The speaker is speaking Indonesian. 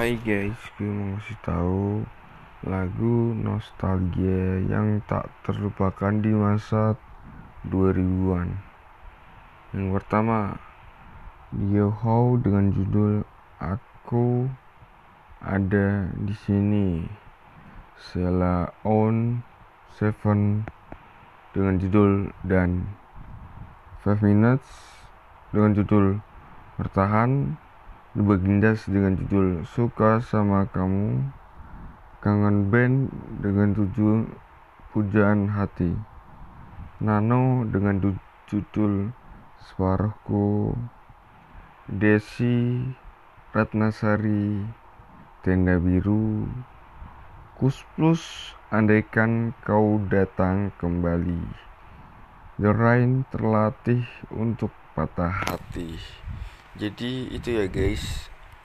Hai guys, gue mau ngasih tahu lagu nostalgia yang tak terlupakan di masa 2000-an. Yang pertama, Yo Ho dengan judul Aku ada di sini. Sela On Seven dengan judul dan Five Minutes dengan judul Bertahan Bagindas dengan judul Suka Sama Kamu Kangen Band dengan judul Pujaan Hati Nano dengan judul Separuhku Desi Ratnasari Tenda Biru Kus Plus Andaikan Kau Datang Kembali The Rain terlatih untuk patah hati jadi itu ya guys